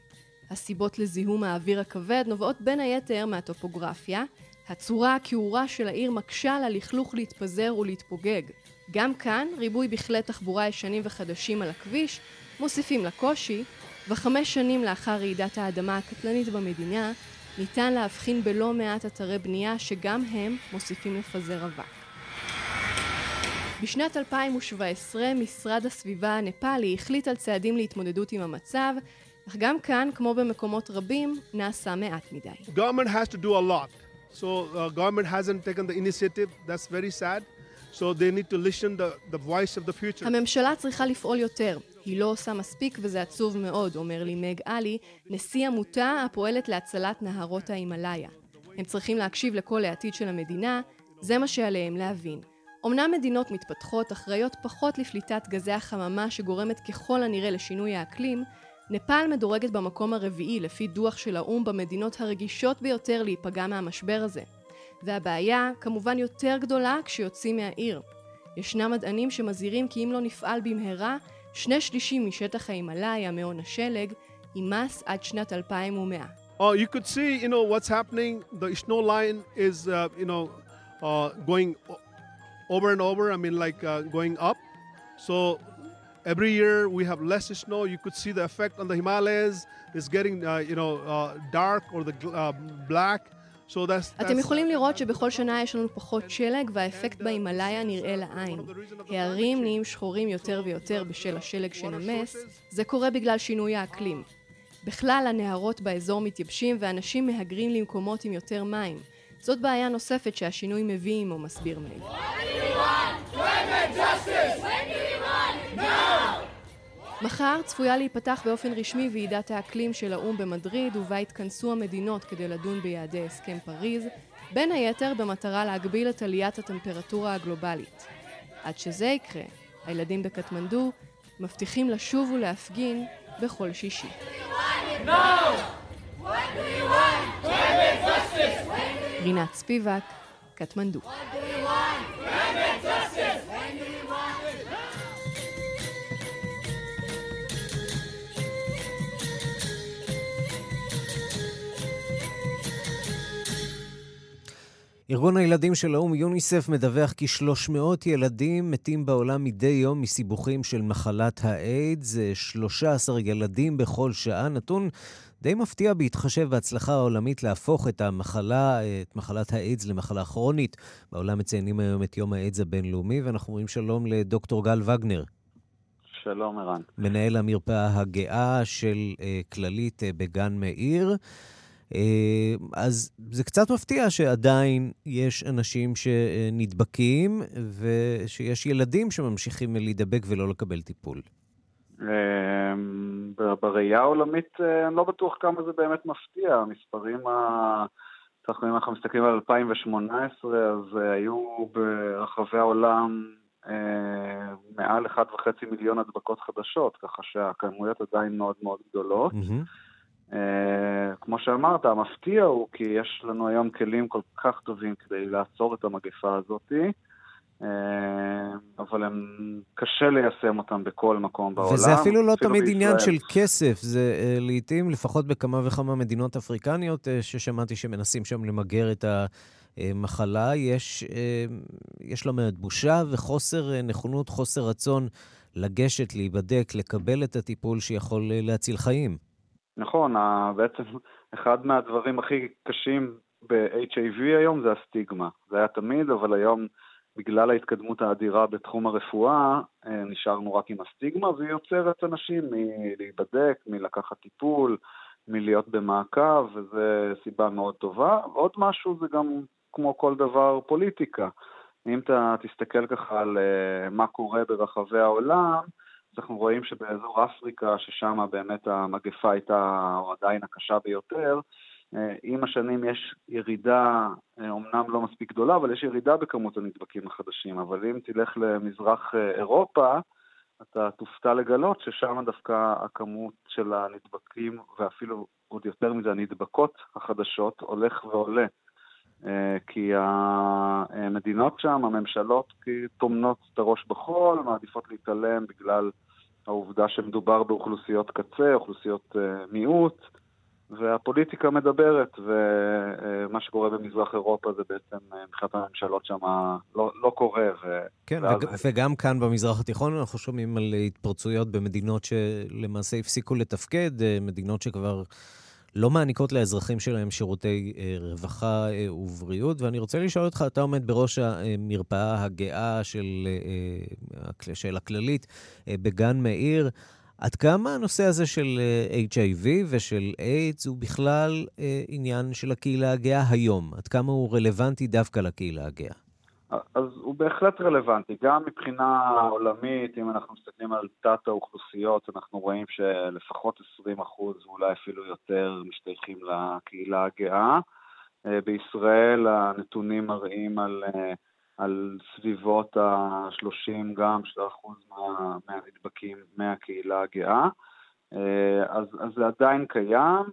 הסיבות לזיהום האוויר הכבד נובעות בין היתר מהטופוגרפיה, הצורה הכעורה של העיר מקשה על הלכלוך להתפזר ולהתפוגג. גם כאן, ריבוי בכלי תחבורה ישנים וחדשים על הכביש מוסיפים לקושי, וחמש שנים לאחר רעידת האדמה הקטלנית במדינה, ניתן להבחין בלא מעט אתרי בנייה שגם הם מוסיפים לפזר אבק. בשנת 2017 משרד הסביבה הנפאלי החליט על צעדים להתמודדות עם המצב, אך גם כאן, כמו במקומות רבים, נעשה מעט מדי. Government has to do a lot. So uh, government hasn't taken the initiative, that's very sad. So they need to listen the, the voice of the future. הממשלה צריכה לפעול יותר. היא לא עושה מספיק וזה עצוב מאוד, אומר לי מג עלי, נשיא עמותה הפועלת להצלת נהרות ההימאליה. הם צריכים להקשיב לכל העתיד של המדינה, זה מה שעליהם להבין. אמנם מדינות מתפתחות אחראיות פחות לפליטת גזי החממה שגורמת ככל הנראה לשינוי האקלים, נפאל מדורגת במקום הרביעי לפי דוח של האו"ם במדינות הרגישות ביותר להיפגע מהמשבר הזה. והבעיה כמובן יותר גדולה כשיוצאים מהעיר. ישנם מדענים שמזהירים כי אם לא נפעל במהרה, שני שלישים משטח ההימאליה, מעון השלג, יימס עד שנת 2100. Oh, you could see, you know, what's happening. The snow line is, uh, you know, uh, going over and over. I mean, like uh, going up. So every year we have less snow. You could see the effect on the Himalayas. It's getting, uh, you know, uh, dark or the uh, black. So that's, אתם יכולים לראות שבכל שנה יש לנו פחות שלג והאפקט בהימאליה נראה לעין. הערים נהיים שחורים יותר ויותר בשל השלג שנמס, זה קורה בגלל שינוי האקלים. בכלל הנהרות באזור מתייבשים ואנשים מהגרים למקומות עם יותר מים. זאת בעיה נוספת שהשינוי מביא עמו, מסביר מייל. מחר צפויה להיפתח באופן רשמי ועידת האקלים של האו"ם במדריד, ובה יתכנסו המדינות כדי לדון ביעדי הסכם פריז, בין היתר במטרה להגביל את עליית הטמפרטורה הגלובלית. עד שזה יקרה, הילדים בקטמנדו מבטיחים לשוב ולהפגין בכל שישי. רינת ספיבק, קטמנדו. ארגון הילדים של האו"ם יוניסף מדווח כי 300 ילדים מתים בעולם מדי יום מסיבוכים של מחלת האיידס, 13 ילדים בכל שעה, נתון די מפתיע בהתחשב בהצלחה העולמית להפוך את המחלה, את מחלת האיידס למחלה כרונית. בעולם מציינים היום את יום האיידס הבינלאומי, ואנחנו אומרים שלום לדוקטור גל וגנר. שלום, ערן. מנהל המרפאה הגאה של uh, כללית uh, בגן מאיר. אה, אז זה קצת מפתיע שעדיין יש אנשים שנדבקים ושיש ילדים שממשיכים להידבק ולא לקבל טיפול. אה, בראייה העולמית אה, אני לא בטוח כמה זה באמת מפתיע. המספרים. אם אנחנו מסתכלים על 2018, אז היו ברחבי העולם מעל 1.5 מיליון הדבקות חדשות, ככה שהכמויות עדיין מאוד מאוד גדולות. Mm-hmm. Uh, כמו שאמרת, המפתיע הוא כי יש לנו היום כלים כל כך טובים כדי לעצור את המגפה הזאת, uh, אבל הם, קשה ליישם אותם בכל מקום בעולם. וזה אפילו לא תמיד בישראל. עניין של כסף, זה uh, לעיתים, לפחות בכמה וכמה מדינות אפריקניות, uh, ששמעתי שמנסים שם למגר את המחלה, יש, uh, יש לא מעט בושה וחוסר נכונות, חוסר רצון לגשת, להיבדק, לקבל את הטיפול שיכול להציל חיים. נכון, בעצם אחד מהדברים הכי קשים ב-HIV היום זה הסטיגמה. זה היה תמיד, אבל היום בגלל ההתקדמות האדירה בתחום הרפואה, אה, נשארנו רק עם הסטיגמה, והיא יוצרת אנשים מלהיבדק, מלקחת טיפול, מלהיות במעקב, וזו סיבה מאוד טובה. ועוד משהו זה גם, כמו כל דבר, פוליטיקה. אם אתה תסתכל ככה על אה, מה קורה ברחבי העולם, אנחנו רואים שבאזור אפריקה, ששם באמת המגפה הייתה, או עדיין הקשה ביותר, אה, עם השנים יש ירידה, אומנם אה, לא מספיק גדולה, אבל יש ירידה בכמות הנדבקים החדשים. אבל אם תלך למזרח אה, אירופה, אתה תופתע לגלות ששם דווקא הכמות של הנדבקים, ואפילו עוד יותר מזה, הנדבקות החדשות, הולך ועולה. כי המדינות שם, הממשלות טומנות את הראש בחול, מעדיפות להתעלם בגלל העובדה שמדובר באוכלוסיות קצה, אוכלוסיות מיעוט, והפוליטיקה מדברת, ומה שקורה במזרח אירופה זה בעצם מבחינת הממשלות שם לא, לא קורה. ו... כן, ואז... וגם כאן במזרח התיכון אנחנו שומעים על התפרצויות במדינות שלמעשה הפסיקו לתפקד, מדינות שכבר... לא מעניקות לאזרחים שלהם שירותי אה, רווחה אה, ובריאות. ואני רוצה לשאול אותך, אתה עומד בראש המרפאה הגאה של, אה, של הכללית בגן מאיר. עד כמה הנושא הזה של HIV ושל איידס הוא בכלל עניין של הקהילה הגאה היום? עד כמה הוא רלוונטי דווקא לקהילה הגאה? אז הוא בהחלט רלוונטי, גם מבחינה עולמית, אם אנחנו מסתכלים על תת האוכלוסיות, אנחנו רואים שלפחות 20 אחוז, ואולי אפילו יותר, משתייכים לקהילה הגאה. אה, בישראל הנתונים מראים על, אה, על סביבות ה-30 גם, 2 אחוז מה, מהנדבקים מהקהילה הגאה. אה, אז, אז זה עדיין קיים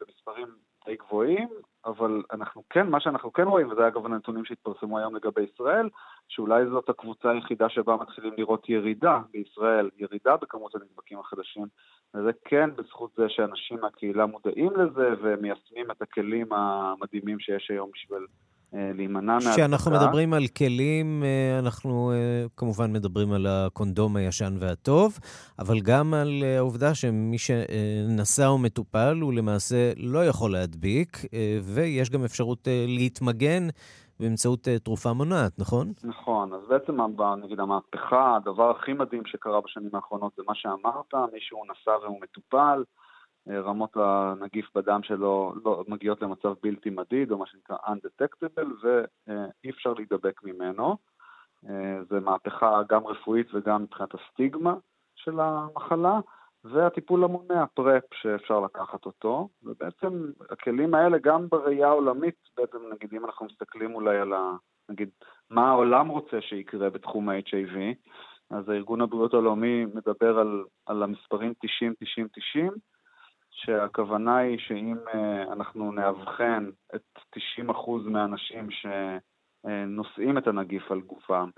במספרים די גבוהים, אבל אנחנו כן, מה שאנחנו כן רואים, וזה אגב הנתונים שהתפרסמו היום לגבי ישראל, שאולי זאת הקבוצה היחידה שבה מתחילים לראות ירידה בישראל, ירידה בכמות הנדבקים החדשים, וזה כן בזכות זה שאנשים מהקהילה מודעים לזה ומיישמים את הכלים המדהימים שיש היום בשביל להימנע מהדבקה. כשאנחנו מדברים על כלים, אה, אנחנו אה, כמובן מדברים על הקונדום הישן והטוב, אבל גם על העובדה שמי שנשא או מטופל הוא למעשה לא יכול להדביק, ויש גם אפשרות להתמגן. באמצעות תרופה מונעת, נכון? נכון, אז בעצם נגיד המהפכה, הדבר הכי מדהים שקרה בשנים האחרונות זה מה שאמרת, מישהו נשא והוא מטופל, רמות הנגיף בדם שלו לא, מגיעות למצב בלתי מדיד, או מה שנקרא undetectable, ואי אפשר להידבק ממנו. זה מהפכה גם רפואית וגם מבחינת הסטיגמה של המחלה, והטיפול המונע, פרפ, שאפשר לקחת אותו. ובעצם הכלים האלה, גם בראייה העולמית, בעצם נגיד אם אנחנו מסתכלים אולי על ה... נגיד, מה העולם רוצה שיקרה בתחום ה-HIV, אז הארגון הבריאות העולמי מדבר על, על המספרים 90-90-90, שהכוונה היא שאם uh, אנחנו נאבחן את 90% מהאנשים שנושאים את הנגיף על גופם,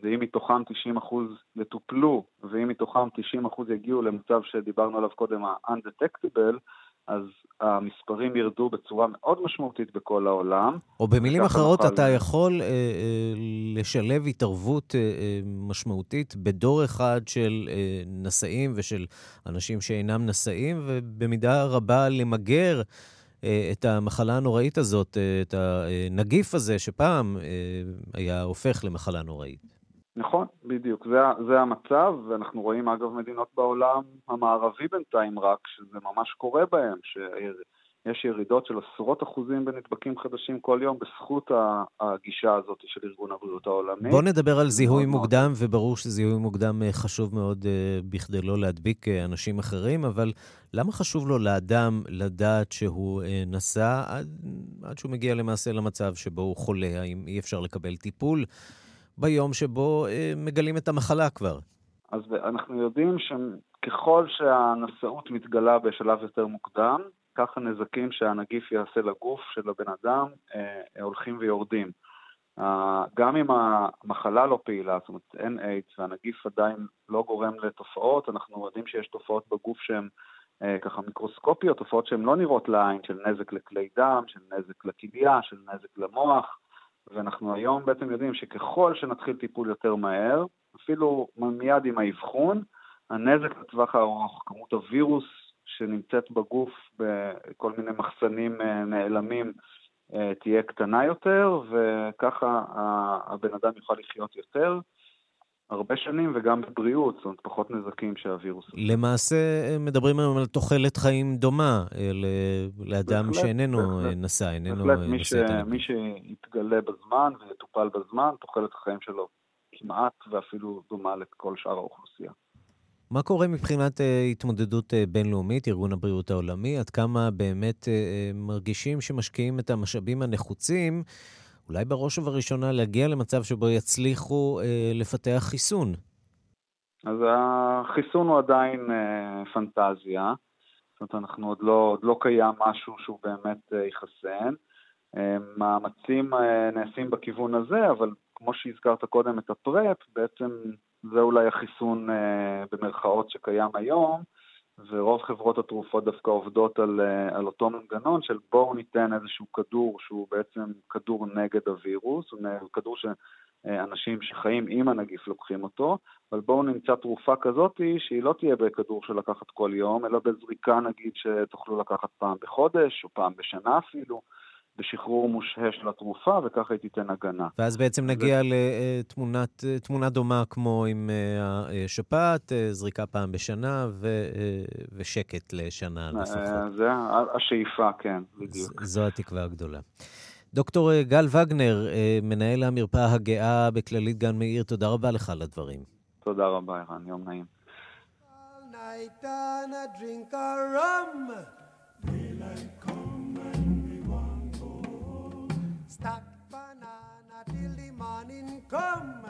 ואם מתוכם 90% יטופלו, ואם מתוכם 90% יגיעו למצב שדיברנו עליו קודם, ה-undetectable, אז המספרים ירדו בצורה מאוד משמעותית בכל העולם. או במילים אחרות, נוכל... אתה יכול אה, אה, לשלב התערבות אה, אה, משמעותית בדור אחד של אה, נשאים ושל אנשים שאינם נשאים, ובמידה רבה למגר אה, את המחלה הנוראית הזאת, אה, את הנגיף הזה, שפעם אה, היה הופך למחלה נוראית. נכון, בדיוק. זה, זה המצב, ואנחנו רואים אגב מדינות בעולם המערבי בינתיים רק, שזה ממש קורה בהם, שיש ירידות של עשרות אחוזים בנדבקים חדשים כל יום בזכות הגישה הזאת של ארגון הבריאות העולמי. בוא נדבר על זיהוי מוקדם, מאוד. וברור שזיהוי מוקדם אה, חשוב מאוד uh, בכדי לא להדביק uh, אנשים אחרים, אבל למה חשוב לו לאדם לדעת שהוא נשא עד, עד שהוא מגיע למעשה למצב שבו הוא חולה? האם אי אפשר לקבל טיפול? ביום שבו אה, מגלים את המחלה כבר. אז אנחנו יודעים שככל שהנשאות מתגלה בשלב יותר מוקדם, כך הנזקים שהנגיף יעשה לגוף של הבן אדם אה, הולכים ויורדים. אה, גם אם המחלה לא פעילה, זאת אומרת אין איידס והנגיף עדיין לא גורם לתופעות, אנחנו יודעים שיש תופעות בגוף שהן אה, ככה מיקרוסקופיות, תופעות שהן לא נראות לעין, של נזק לכלי דם, של נזק לכליה, של נזק למוח. ואנחנו היום בעצם יודעים שככל שנתחיל טיפול יותר מהר, אפילו מיד עם האבחון, הנזק לטווח הארוך, כמות הווירוס שנמצאת בגוף בכל מיני מחסנים אה, נעלמים, אה, תהיה קטנה יותר, וככה הבן אדם יוכל לחיות יותר. הרבה שנים וגם בבריאות, זאת אומרת, פחות נזקים שהווירוס... למעשה מדברים היום על תוחלת חיים דומה אה, לאדם בהחלט, שאיננו בהחלט, אה, נשא, איננו בהחלט, מי, ש... מי שיתגלה בזמן ויטופל בזמן, תוחלת החיים שלו כמעט ואפילו דומה לכל שאר האוכלוסייה. מה קורה מבחינת uh, התמודדות uh, בינלאומית, ארגון הבריאות העולמי? עד כמה באמת uh, מרגישים שמשקיעים את המשאבים הנחוצים אולי בראש ובראשונה להגיע למצב שבו יצליחו אה, לפתח חיסון. אז החיסון הוא עדיין אה, פנטזיה. זאת אומרת, אנחנו עוד לא, עוד לא קיים משהו שהוא באמת אה, יחסן. אה, מאמצים אה, נעשים בכיוון הזה, אבל כמו שהזכרת קודם את הפרפ, בעצם זה אולי החיסון אה, במרכאות שקיים היום. ורוב חברות התרופות דווקא עובדות על, אה, על אותו מנגנון של בואו ניתן איזשהו כדור שהוא בעצם כדור נגד הווירוס, הוא כדור שאנשים שחיים עם הנגיף לוקחים אותו, אבל בואו נמצא תרופה כזאת שהיא לא תהיה בכדור של לקחת כל יום, אלא בזריקה נגיד שתוכלו לקחת פעם בחודש או פעם בשנה אפילו. בשחרור מושהה של התרופה, וככה היא תיתן הגנה. ואז בעצם נגיע ו... לתמונה דומה כמו עם אה, השפעת, אה, זריקה פעם בשנה ו... אה, ושקט לשנה לפחות. זה השאיפה, כן, בדיוק. זו התקווה הגדולה. דוקטור גל וגנר, מנהל המרפאה הגאה בכללית גן מאיר, תודה רבה לך על הדברים. תודה רבה, ערן, יום נעים. Daylight come and tak banana till the morning come.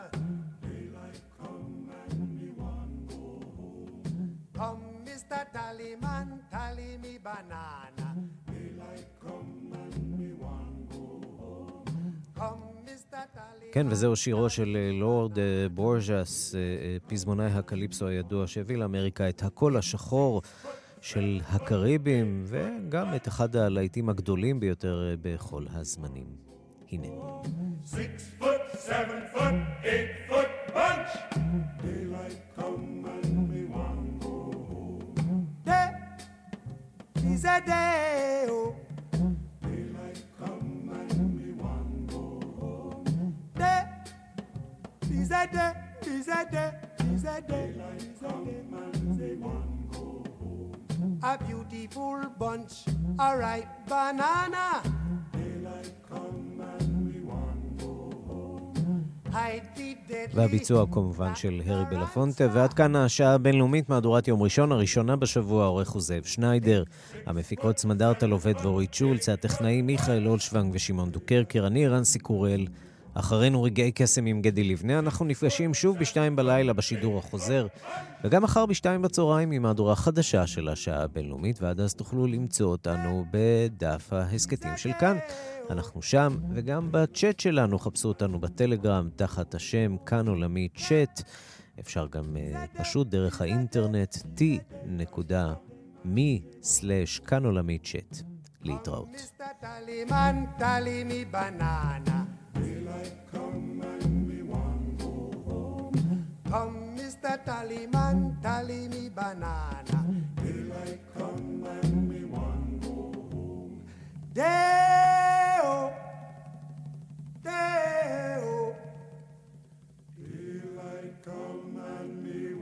Daylight come and me one go home. Come, Mr. Tallyman, tally me banana. Daylight come and me one go home. Come, כן, וזהו שירו של לורד בורג'ס, פזמונאי הקליפסו הידוע, שהביא לאמריקה את הקול השחור של הקריבים, וגם את אחד הלהיטים הגדולים ביותר בכל הזמנים. in it. Six foot, seven foot, eight foot bunch. Daylight come and me want go home. Day is a day. Oh. Daylight come and me want go home. Day is a day. Is a day. Is a day. Daylight come and me want go home. A beautiful bunch, a ripe banana. והביצוע כמובן של הרי בלפונטה, ועד כאן השעה הבינלאומית, מהדורת יום ראשון, הראשונה בשבוע, העורך הוא זאב שניידר, המפיקות סמדארטה לובד ואורית שולץ, הטכנאים מיכאל אולשוונג ושמעון דוקרקר, אני רנסי קורל. אחרינו רגעי קסם עם גדי לבנה, אנחנו נפגשים שוב בשתיים בלילה בשידור החוזר, וגם מחר בשתיים בצהריים עם מהדורה חדשה של השעה הבינלאומית, ועד אז תוכלו למצוא אותנו בדף ההסכתים של כאן. אנחנו שם, וגם בצ'אט שלנו, חפשו אותנו בטלגרם תחת השם כאן עולמי צ'אט. אפשר גם uh, פשוט דרך האינטרנט t.me/כאן עולמי צ'אט. להתראות. come, Mr. Tallyman, tally me banana. Daylight come and me one go home. Day o, day o, Daylight come and me